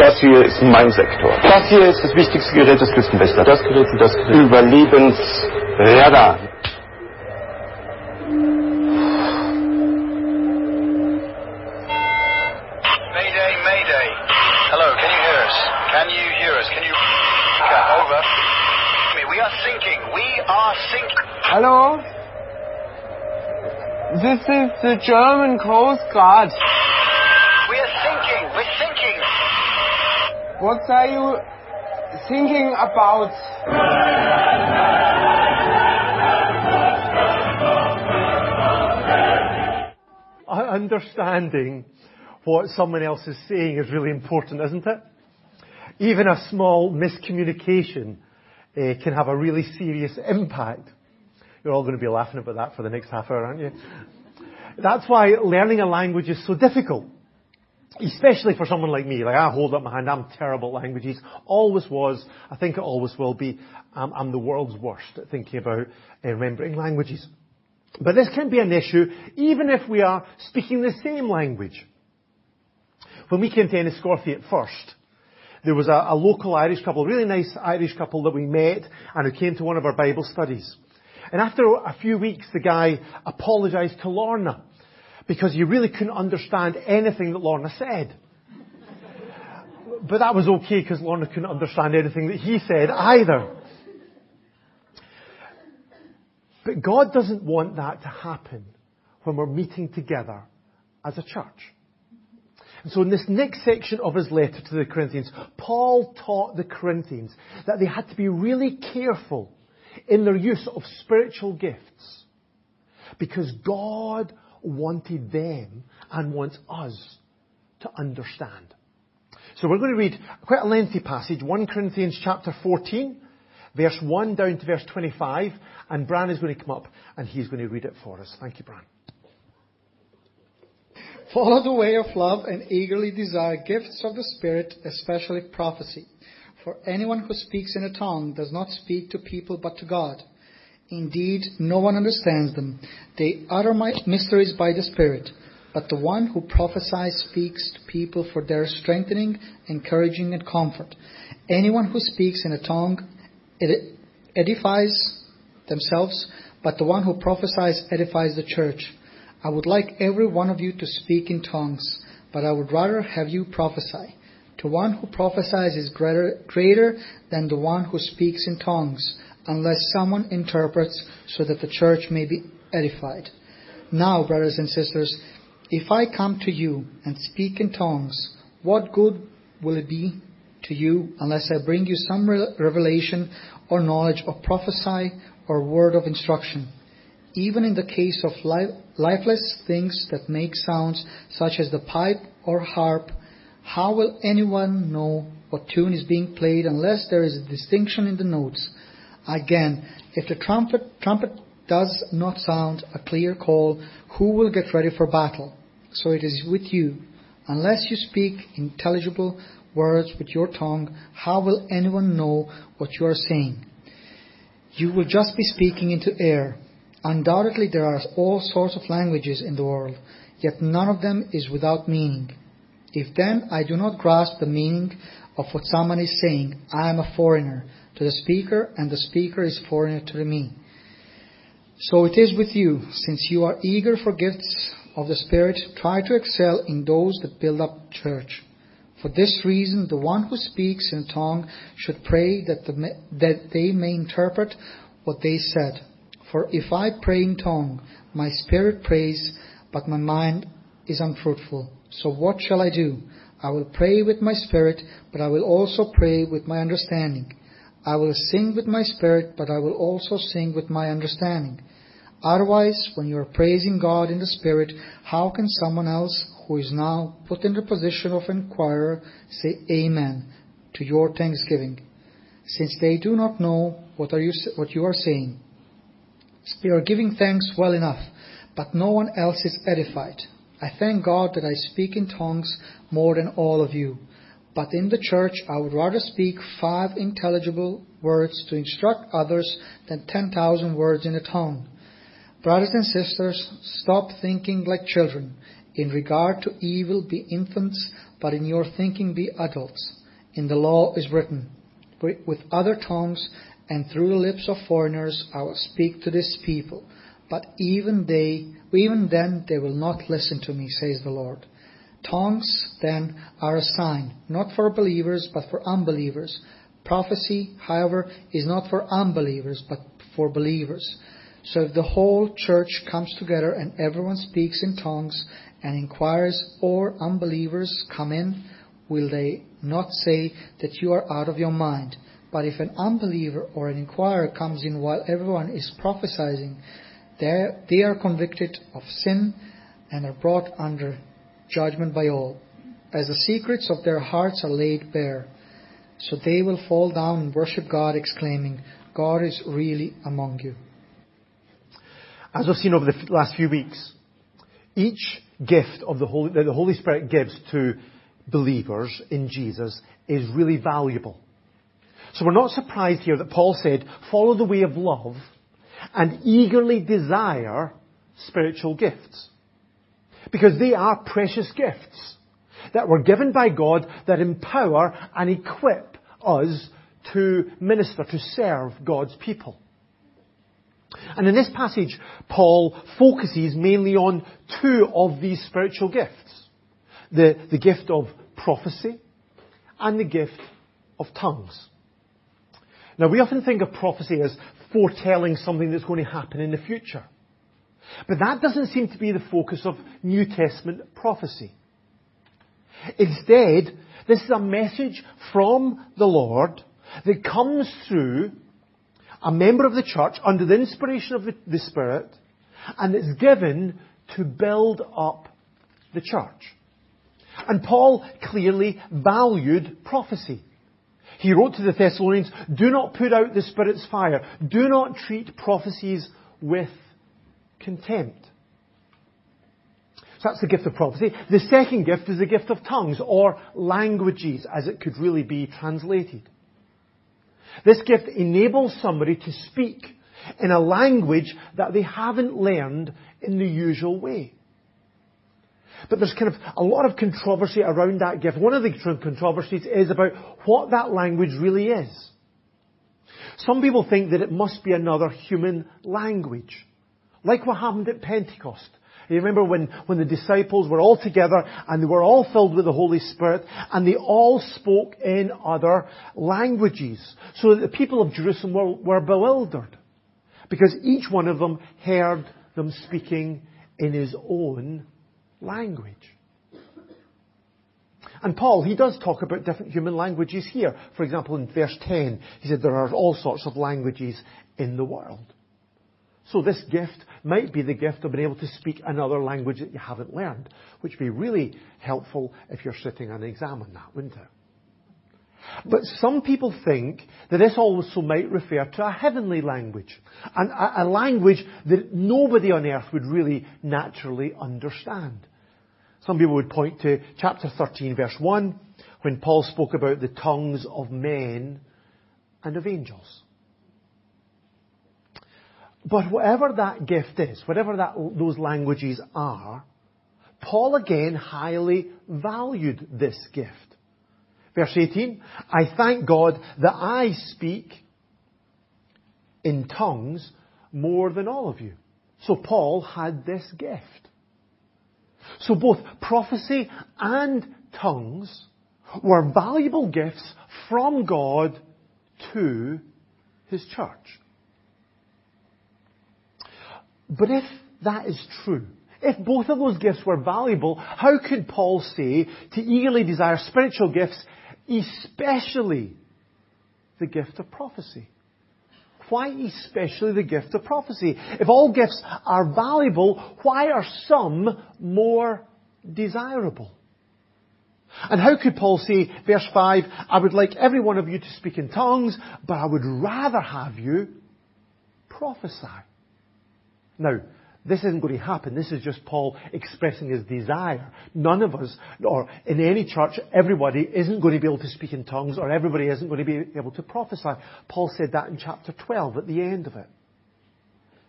Das hier ist mein Sektor. Das hier ist das wichtigste Gerät des Küstenwächters. Das Gerät und das Gerät. Überlebensradar. Mayday, Mayday. Hello, can you hear us? Can you hear us? Can you... Okay, over. We are sinking. We are sinking. Hello? This is the German Coast Guard. What are you thinking about? Understanding what someone else is saying is really important, isn't it? Even a small miscommunication uh, can have a really serious impact. You're all going to be laughing about that for the next half hour, aren't you? That's why learning a language is so difficult. Especially for someone like me. Like I hold up my hand, I'm terrible at languages. Always was. I think it always will be. Um, I'm the world's worst at thinking about uh, remembering languages. But this can be an issue even if we are speaking the same language. When we came to Enniscorthy at first, there was a, a, local Irish couple, a really nice Irish couple that we met and who came to one of our Bible studies. And after a few weeks, the guy apologized to Lorna because he really couldn't understand anything that Lorna said. But that was okay because Lorna couldn't understand anything that he said either. But God doesn't want that to happen when we're meeting together as a church. And so in this next section of his letter to the Corinthians, Paul taught the Corinthians that they had to be really careful in their use of spiritual gifts because God wanted them and wants us to understand. So we're going to read quite a lengthy passage, 1 Corinthians chapter 14, verse 1 down to verse 25, and Bran is going to come up and he's going to read it for us. Thank you, Bran. Follow the way of love and eagerly desire gifts of the Spirit, especially prophecy. For anyone who speaks in a tongue does not speak to people but to God. Indeed, no one understands them. They utter mysteries by the Spirit. But the one who prophesies speaks to people for their strengthening, encouraging, and comfort. Anyone who speaks in a tongue edifies themselves, but the one who prophesies edifies the church. I would like every one of you to speak in tongues, but I would rather have you prophesy. To one who prophesies is greater, greater than the one who speaks in tongues, unless someone interprets so that the church may be edified. Now, brothers and sisters, if I come to you and speak in tongues, what good will it be to you unless I bring you some revelation or knowledge or prophesy or word of instruction? Even in the case of lifeless things that make sounds, such as the pipe or harp, how will anyone know what tune is being played unless there is a distinction in the notes? Again, if the trumpet, trumpet does not sound a clear call, who will get ready for battle? So it is with you. Unless you speak intelligible words with your tongue, how will anyone know what you are saying? You will just be speaking into air. Undoubtedly, there are all sorts of languages in the world, yet none of them is without meaning. If then I do not grasp the meaning of what someone is saying, I am a foreigner to the speaker, and the speaker is foreigner to me. So it is with you, since you are eager for gifts of the Spirit, try to excel in those that build up church. For this reason, the one who speaks in a tongue should pray that, the, that they may interpret what they said. For if I pray in tongue, my spirit prays, but my mind is unfruitful. So what shall I do? I will pray with my spirit, but I will also pray with my understanding. I will sing with my spirit, but I will also sing with my understanding. Otherwise, when you are praising God in the spirit, how can someone else who is now put in the position of inquirer say Amen to your thanksgiving, since they do not know what, are you, what you are saying? They are giving thanks well enough, but no one else is edified. I thank God that I speak in tongues more than all of you. But in the church, I would rather speak five intelligible words to instruct others than 10,000 words in a tongue. Brothers and sisters, stop thinking like children. In regard to evil, be infants but in your thinking be adults. In the law is written, With other tongues and through the lips of foreigners I will speak to this people, but even they, even then they will not listen to me, says the Lord. Tongues, then, are a sign, not for believers, but for unbelievers. Prophecy, however, is not for unbelievers, but for believers. So if the whole church comes together and everyone speaks in tongues and inquires, or unbelievers come in, will they not say that you are out of your mind? But if an unbeliever or an inquirer comes in while everyone is prophesying, they are convicted of sin and are brought under judgment by all, as the secrets of their hearts are laid bare. So they will fall down and worship God, exclaiming, God is really among you. As we've seen over the last few weeks, each gift of the Holy, that the Holy Spirit gives to believers in Jesus is really valuable. So we're not surprised here that Paul said, follow the way of love and eagerly desire spiritual gifts. Because they are precious gifts that were given by God that empower and equip us to minister, to serve God's people. And in this passage, Paul focuses mainly on two of these spiritual gifts. The, the gift of prophecy and the gift of tongues. Now we often think of prophecy as foretelling something that's going to happen in the future. But that doesn't seem to be the focus of New Testament prophecy. Instead, this is a message from the Lord that comes through a member of the church under the inspiration of the, Spirit and it's given to build up the church. And Paul clearly valued prophecy. He wrote to the Thessalonians, do not put out the Spirit's fire. Do not treat prophecies with contempt. So that's the gift of prophecy. The second gift is the gift of tongues, or languages, as it could really be translated. This gift enables somebody to speak in a language that they haven't learned in the usual way. But there's kind of a lot of controversy around that gift. One of the controversies is about what that language really is. Some people think that it must be another human language. Like what happened at Pentecost. You remember when, when the disciples were all together and they were all filled with the Holy Spirit and they all spoke in other languages. So that the people of Jerusalem were, were bewildered. Because each one of them heard them speaking in his own language. And Paul, he does talk about different human languages here. For example, in verse 10, he said there are all sorts of languages in the world. So this gift might be the gift of being able to speak another language that you haven't learned, which would be really helpful if you're sitting an exam on that, wouldn't it? But some people think that this also might refer to a heavenly language, and a, a language that nobody on earth would really naturally understand. Some people would point to chapter 13 verse 1 when Paul spoke about the tongues of men and of angels. But whatever that gift is, whatever that, those languages are, Paul again highly valued this gift. Verse 18, I thank God that I speak in tongues more than all of you. So Paul had this gift. So both prophecy and tongues were valuable gifts from God to his church. But if that is true, if both of those gifts were valuable, how could Paul say to eagerly desire spiritual gifts, especially the gift of prophecy? Why especially the gift of prophecy? If all gifts are valuable, why are some more desirable? And how could Paul say, verse 5, I would like every one of you to speak in tongues, but I would rather have you prophesy? Now, this isn't going to happen. This is just Paul expressing his desire. None of us, or in any church, everybody isn't going to be able to speak in tongues, or everybody isn't going to be able to prophesy. Paul said that in chapter 12 at the end of it.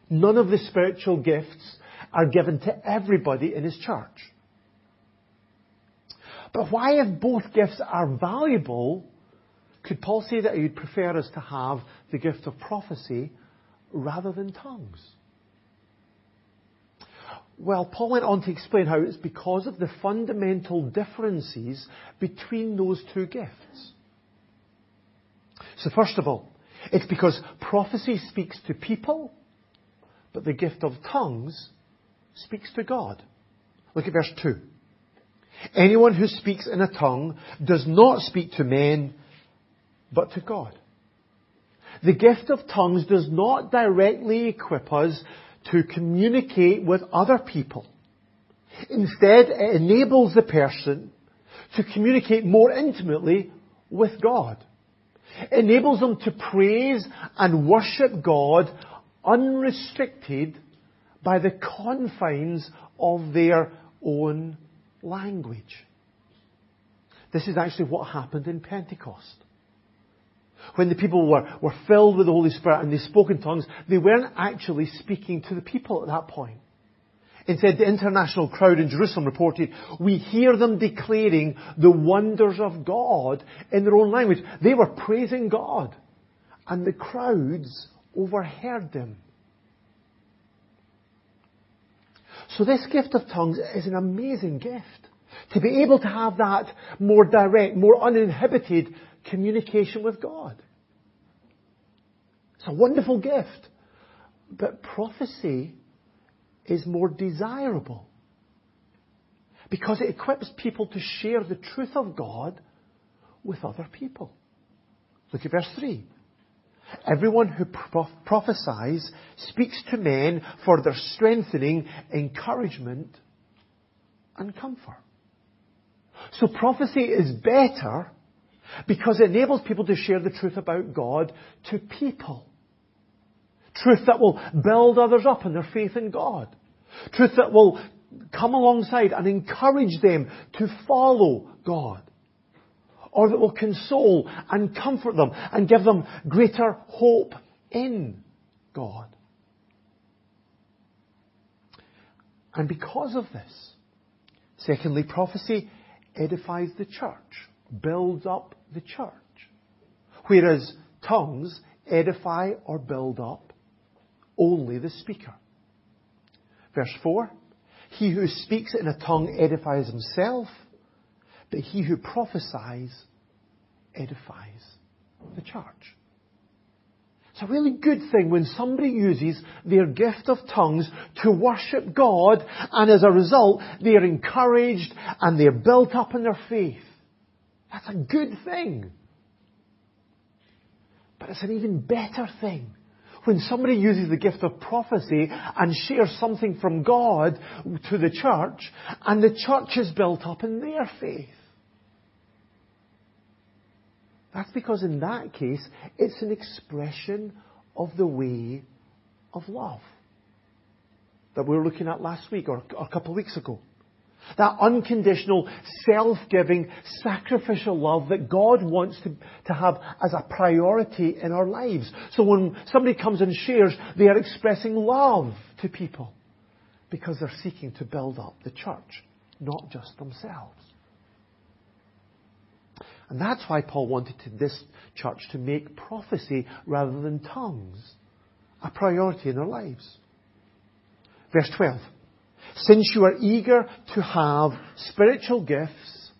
None of the spiritual gifts are given to everybody in his church. But why, if both gifts are valuable, could Paul say that he would prefer us to have the gift of prophecy rather than tongues? Well, Paul went on to explain how it's because of the fundamental differences between those two gifts. So first of all, it's because prophecy speaks to people, but the gift of tongues speaks to God. Look at verse 2. Anyone who speaks in a tongue does not speak to men, but to God. The gift of tongues does not directly equip us to communicate with other people. Instead, it enables the person to communicate more intimately with God. It enables them to praise and worship God unrestricted by the confines of their own language. This is actually what happened in Pentecost. When the people were, were filled with the Holy Spirit and they spoke in tongues, they weren't actually speaking to the people at that point. Instead, the international crowd in Jerusalem reported, we hear them declaring the wonders of God in their own language. They were praising God. And the crowds overheard them. So this gift of tongues is an amazing gift. To be able to have that more direct, more uninhibited communication with God. It's a wonderful gift. But prophecy is more desirable. Because it equips people to share the truth of God with other people. Look at verse 3. Everyone who prophesies speaks to men for their strengthening, encouragement, and comfort. So prophecy is better because it enables people to share the truth about God to people. Truth that will build others up in their faith in God. Truth that will come alongside and encourage them to follow God. Or that will console and comfort them and give them greater hope in God. And because of this, secondly, prophecy edifies the church, builds up the church. Whereas tongues edify or build up only the speaker. Verse 4 He who speaks in a tongue edifies himself, but he who prophesies edifies the church. It's a really good thing when somebody uses their gift of tongues to worship God and as a result they're encouraged and they're built up in their faith. That's a good thing. But it's an even better thing when somebody uses the gift of prophecy and shares something from God to the church and the church is built up in their faith. That's because in that case, it's an expression of the way of love that we were looking at last week or a couple of weeks ago. That unconditional, self-giving, sacrificial love that God wants to, to have as a priority in our lives. So when somebody comes and shares, they are expressing love to people because they're seeking to build up the church, not just themselves. And that's why Paul wanted this church to make prophecy rather than tongues a priority in their lives. Verse 12. Since you are eager to have spiritual gifts,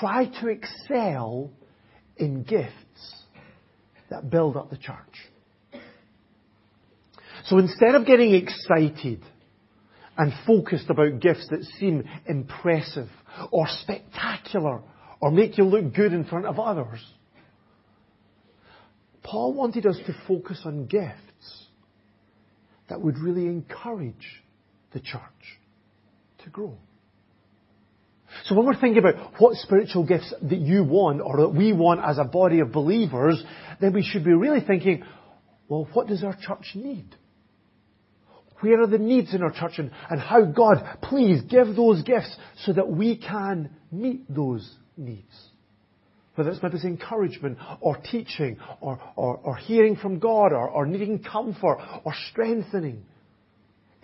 try to excel in gifts that build up the church. So instead of getting excited and focused about gifts that seem impressive or spectacular or make you look good in front of others, Paul wanted us to focus on gifts that would really encourage the church to grow. So when we're thinking about what spiritual gifts that you want or that we want as a body of believers, then we should be really thinking, well, what does our church need? Where are the needs in our church and, and how God, please give those gifts so that we can meet those needs. Whether it's maybe encouragement or teaching or, or, or hearing from God or, or needing comfort or strengthening.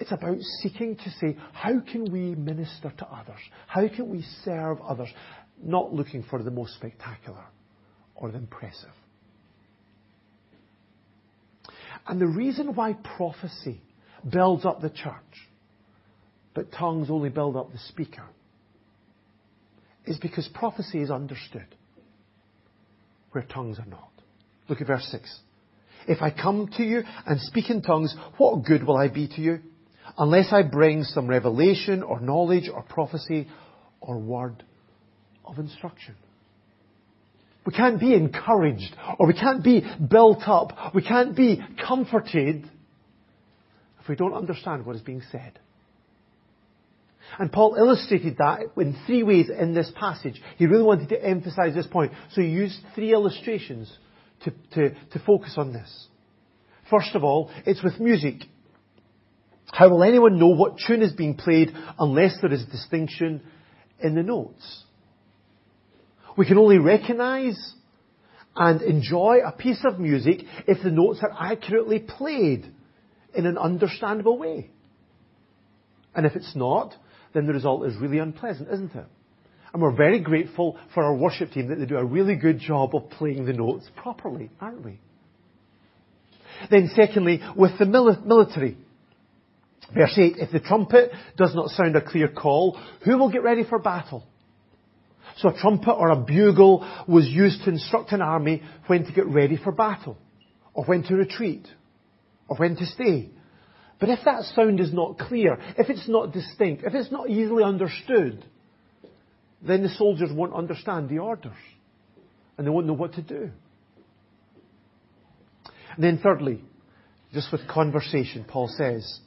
It's about seeking to say, how can we minister to others? How can we serve others? Not looking for the most spectacular or the impressive. And the reason why prophecy builds up the church, but tongues only build up the speaker, is because prophecy is understood where tongues are not. Look at verse 6. If I come to you and speak in tongues, what good will I be to you? Unless I bring some revelation or knowledge or prophecy or word of instruction. We can't be encouraged or we can't be built up. We can't be comforted if we don't understand what is being said. And Paul illustrated that in three ways in this passage. He really wanted to emphasize this point. So he used three illustrations to, to, to focus on this. First of all, it's with music. How will anyone know what tune is being played unless there is distinction in the notes? We can only recognize and enjoy a piece of music if the notes are accurately played in an understandable way. And if it's not, then the result is really unpleasant, isn't it? And we're very grateful for our worship team that they do a really good job of playing the notes properly, aren't we? Then secondly, with the military. Verse 8, if the trumpet does not sound a clear call, who will get ready for battle? So a trumpet or a bugle was used to instruct an army when to get ready for battle, or when to retreat, or when to stay. But if that sound is not clear, if it's not distinct, if it's not easily understood, then the soldiers won't understand the orders. And they won't know what to do. And then thirdly, just with conversation, Paul says,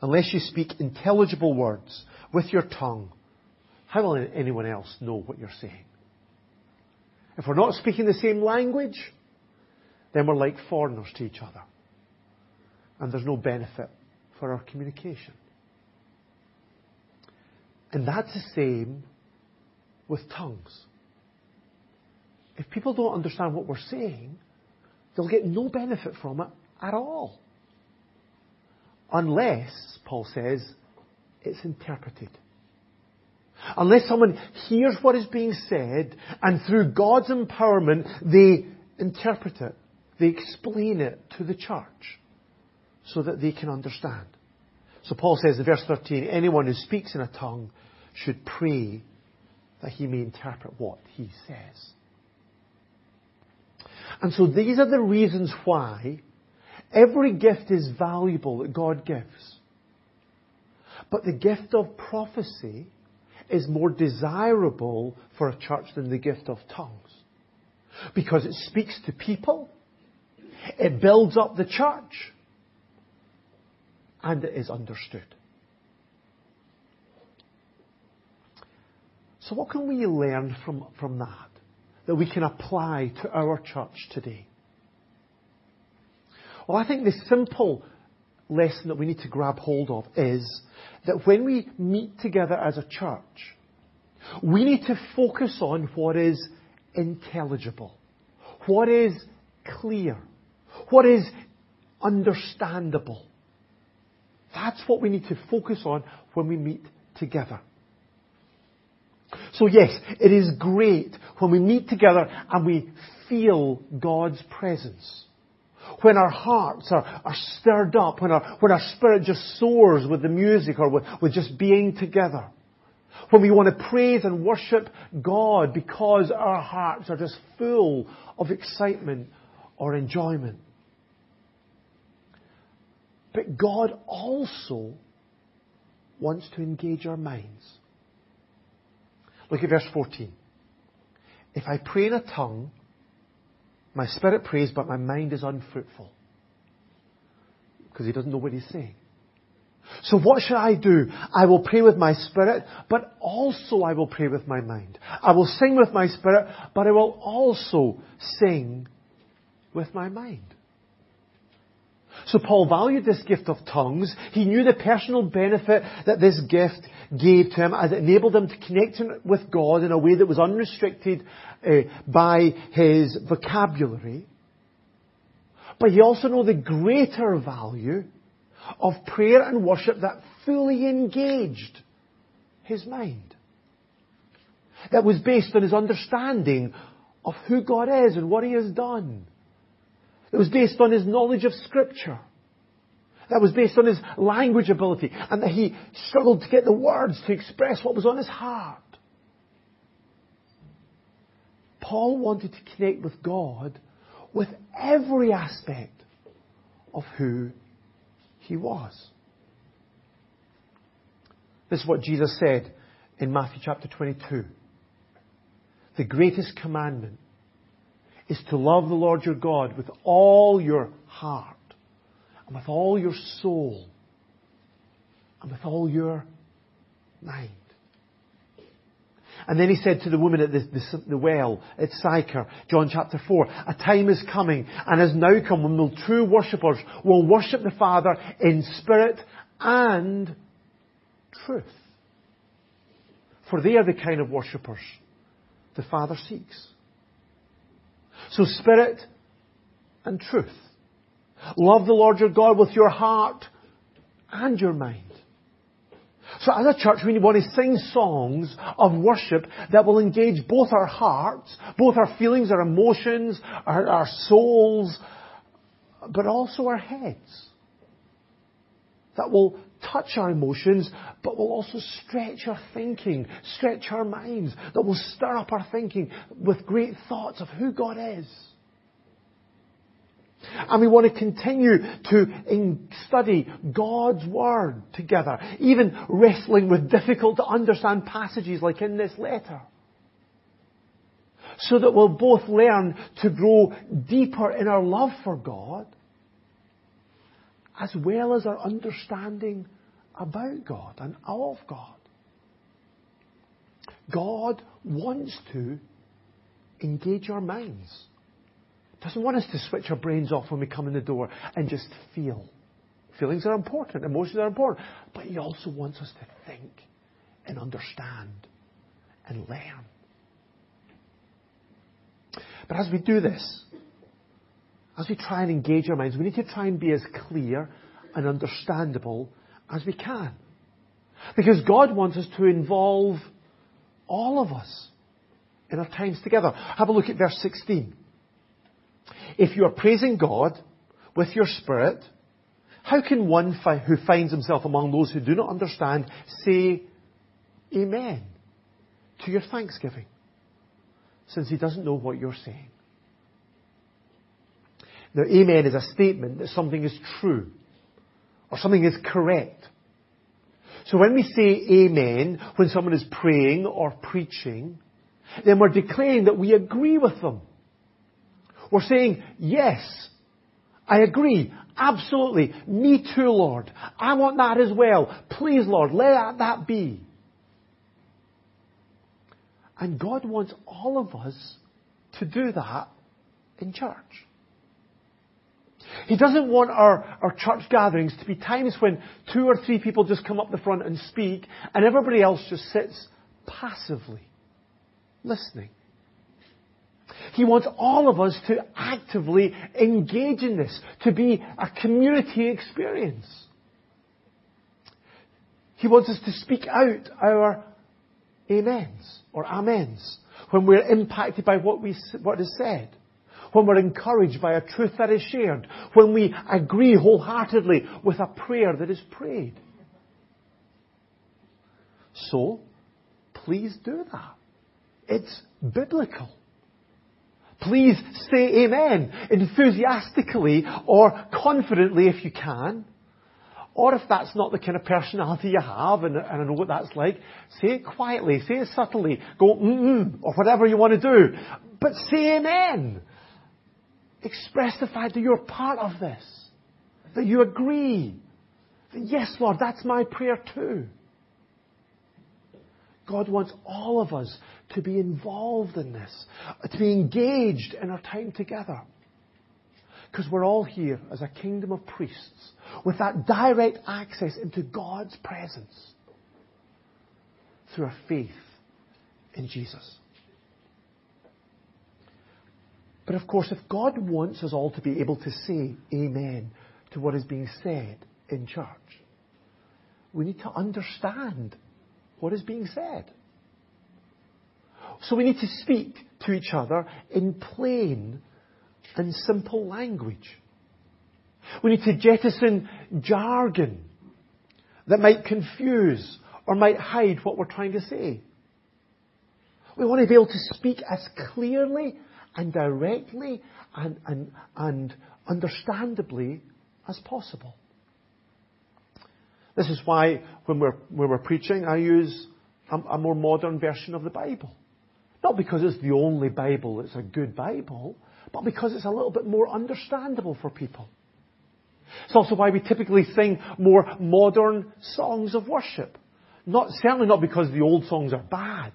unless you speak intelligible words with your tongue, how will anyone else know what you're saying? If we're not speaking the same language, then we're like foreigners to each other. And there's no benefit for our communication. And that's the same with tongues. If people don't understand what we're saying, they'll get no benefit from it at all. Unless, Paul says, it's interpreted. Unless someone hears what is being said and through God's empowerment they interpret it, they explain it to the church so that they can understand. So Paul says in verse 13, anyone who speaks in a tongue should pray that he may interpret what he says. And so these are the reasons why every gift is valuable that God gives. But the gift of prophecy is more desirable for a church than the gift of tongues. Because it speaks to people, it builds up the church, and it is understood. So what can we learn from, from that that we can apply to our church today? Well, I think the simple lesson that we need to grab hold of is that when we meet together as a church, we need to focus on what is intelligible, what is clear, what is understandable. That's what we need to focus on when we meet together. So yes, it is great when we meet together and we feel God's presence. When our hearts are, are stirred up, when our, when our spirit just soars with the music or with, with just being together. When we want to praise and worship God because our hearts are just full of excitement or enjoyment. But God also wants to engage our minds. Look at verse 14. If I pray in a tongue, my spirit prays, but my mind is unfruitful. Because he doesn't know what he's saying. So what should I do? I will pray with my spirit, but also I will pray with my mind. I will sing with my spirit, but I will also sing with my mind. So Paul valued this gift of tongues. He knew the personal benefit that this gift gave to him as it enabled him to connect with God in a way that was unrestricted uh, by his vocabulary. But he also knew the greater value of prayer and worship that fully engaged his mind. That was based on his understanding of who God is and what he has done. It was based on his knowledge of scripture. That was based on his language ability and that he struggled to get the words to express what was on his heart. Paul wanted to connect with God with every aspect of who he was. This is what Jesus said in Matthew chapter 22. The greatest commandment is to love the Lord your God with all your heart and with all your soul and with all your mind. And then he said to the woman at the, the, the, well at Sychar, John chapter 4, a time is coming and has now come when the true worshippers will worship the Father in spirit and truth. For they are the kind of worshippers the Father seeks. So spirit and truth. Love the Lord your God with your heart and your mind. So as a church, we want to sing songs of worship that will engage both our hearts, both our feelings, our emotions, our, our souls, but also our heads. That will touch our emotions, but will also stretch our thinking, stretch our minds, that will stir up our thinking with great thoughts of who God is. And we want to continue to study God's Word together, even wrestling with difficult to understand passages like in this letter. So that we'll both learn to grow deeper in our love for God, as well as our understanding about God and of God. God wants to engage our minds doesn't want us to switch our brains off when we come in the door and just feel. Feelings are important, emotions are important, but He also wants us to think and understand and learn. But as we do this, as we try and engage our minds, we need to try and be as clear and understandable as we can. Because God wants us to involve all of us in our times together. Have a look at verse 16. If you are praising God with your spirit, how can one fi- who finds himself among those who do not understand say Amen to your thanksgiving, since he doesn't know what you're saying? Now, Amen is a statement that something is true or something is correct. So when we say Amen, when someone is praying or preaching, then we're declaring that we agree with them. We're saying, yes, I agree. Absolutely. Me too, Lord. I want that as well. Please, Lord, let that be. And God wants all of us to do that in church. He doesn't want our, our church gatherings to be times when two or three people just come up the front and speak and everybody else just sits passively listening. He wants all of us to actively engage in this, to be a community experience. He wants us to speak out our amens or amens when we're impacted by what, we, what is said, when we're encouraged by a truth that is shared, when we agree wholeheartedly with a prayer that is prayed. So, please do that. It's biblical. Please say amen enthusiastically or confidently if you can. Or if that's not the kind of personality you have, and, and I know what that's like, say it quietly, say it subtly, go mm or whatever you want to do. But say amen. Express the fact that you're part of this. That you agree. That yes, Lord, that's my prayer too. God wants all of us to be involved in this, to be engaged in our time together. Because we're all here as a kingdom of priests with that direct access into God's presence through our faith in Jesus. But of course, if God wants us all to be able to say amen to what is being said in church. We need to understand what is being said. So we need to speak to each other in plain and simple language. We need to jettison jargon that might confuse or might hide what we're trying to say. We want to be able to speak as clearly and directly and, and, and understandably as possible. This is why when we're, when we're preaching, I use a, a more modern version of the Bible. Not because it's the only Bible that's a good Bible, but because it's a little bit more understandable for people. It's also why we typically sing more modern songs of worship. Not, certainly not because the old songs are bad.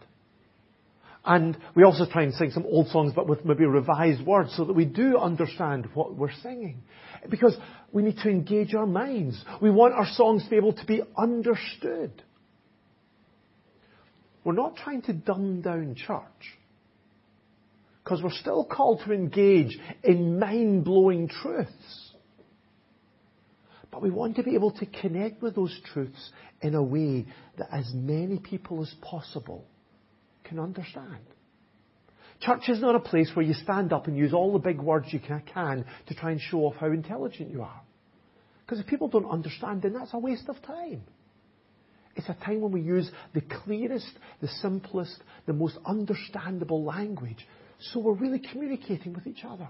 And we also try and sing some old songs but with maybe revised words so that we do understand what we're singing. Because we need to engage our minds. We want our songs to be able to be understood. We're not trying to dumb down church. Because we're still called to engage in mind blowing truths. But we want to be able to connect with those truths in a way that as many people as possible can understand. Church is not a place where you stand up and use all the big words you can to try and show off how intelligent you are. Because if people don't understand, then that's a waste of time. It's a time when we use the clearest, the simplest, the most understandable language. So we're really communicating with each other.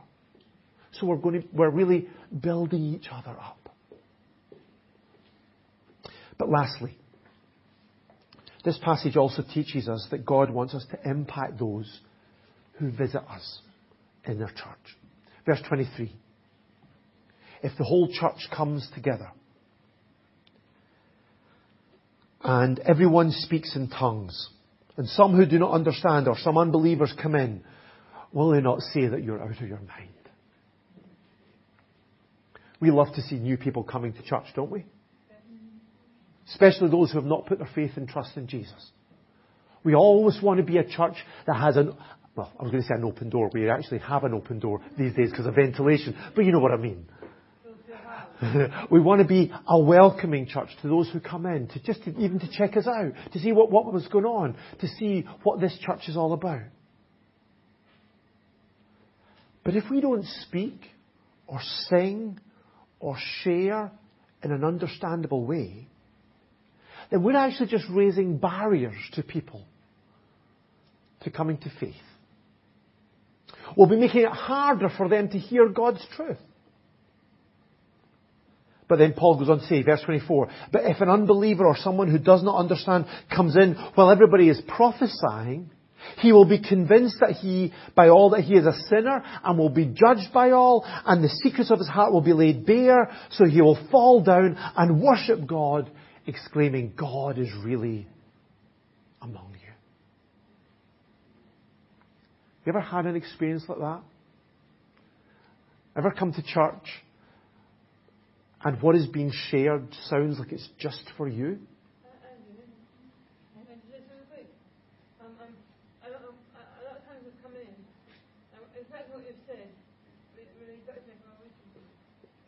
So we're going to, we're really building each other up. But lastly, this passage also teaches us that God wants us to impact those who visit us in their church. Verse 23. If the whole church comes together and everyone speaks in tongues, and some who do not understand or some unbelievers come in, will they not say that you're out of your mind? We love to see new people coming to church, don't we? Especially those who have not put their faith and trust in Jesus. We always want to be a church that has an, well, I was going to say an open door. We actually have an open door these days because of ventilation, but you know what I mean. we want to be a welcoming church to those who come in, to just to, even to check us out, to see what, what was going on, to see what this church is all about. But if we don't speak or sing or share in an understandable way, then we're actually just raising barriers to people to coming to faith. We'll be making it harder for them to hear God's truth. But then Paul goes on to say, verse 24, but if an unbeliever or someone who does not understand comes in while everybody is prophesying, he will be convinced that he, by all that he is a sinner and will be judged by all and the secrets of his heart will be laid bare so he will fall down and worship God exclaiming, God is really among you. You ever had an experience like that? Ever come to church and what is being shared sounds like it's just for you? Uh, uh, uh,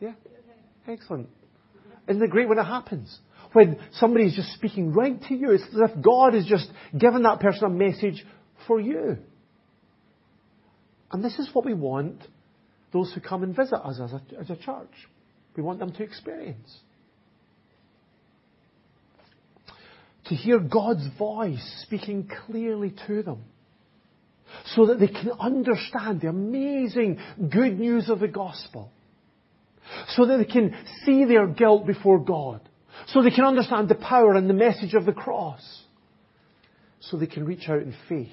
yeah. Excellent. Isn't it great when it happens? When somebody is just speaking right to you, it's as if God is just giving that person a message for you. And this is what we want those who come and visit us as a, as a church. We want them to experience. To hear God's voice speaking clearly to them. So that they can understand the amazing good news of the gospel. So that they can see their guilt before God. So they can understand the power and the message of the cross. So they can reach out in faith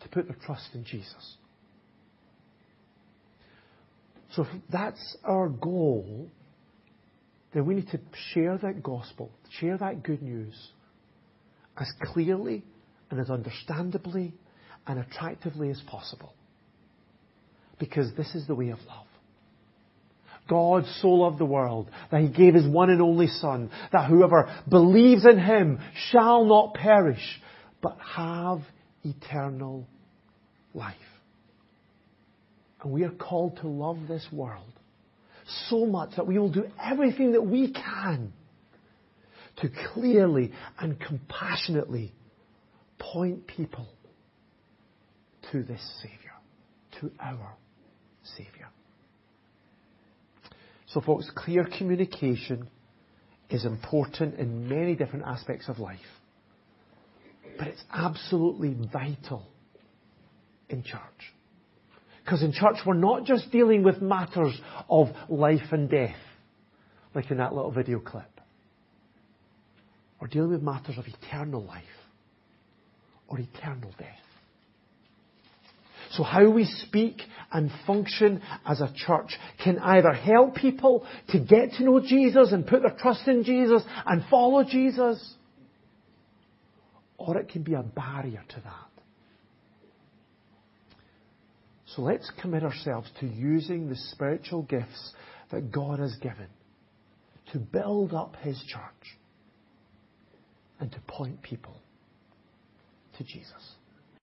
to put their trust in Jesus. So if that's our goal, then we need to share that gospel, share that good news as clearly and as understandably and attractively as possible. Because this is the way of love. God so loved the world that he gave his one and only Son, that whoever believes in him shall not perish, but have eternal life. And we are called to love this world so much that we will do everything that we can to clearly and compassionately point people to this Savior, to our Savior. So, folks, clear communication is important in many different aspects of life. But it's absolutely vital in church. Because in church, we're not just dealing with matters of life and death, like in that little video clip. We're dealing with matters of eternal life or eternal death. So how we speak and function as a church can either help people to get to know Jesus and put their trust in Jesus and follow Jesus, or it can be a barrier to that. So let's commit ourselves to using the spiritual gifts that God has given to build up His church and to point people to Jesus.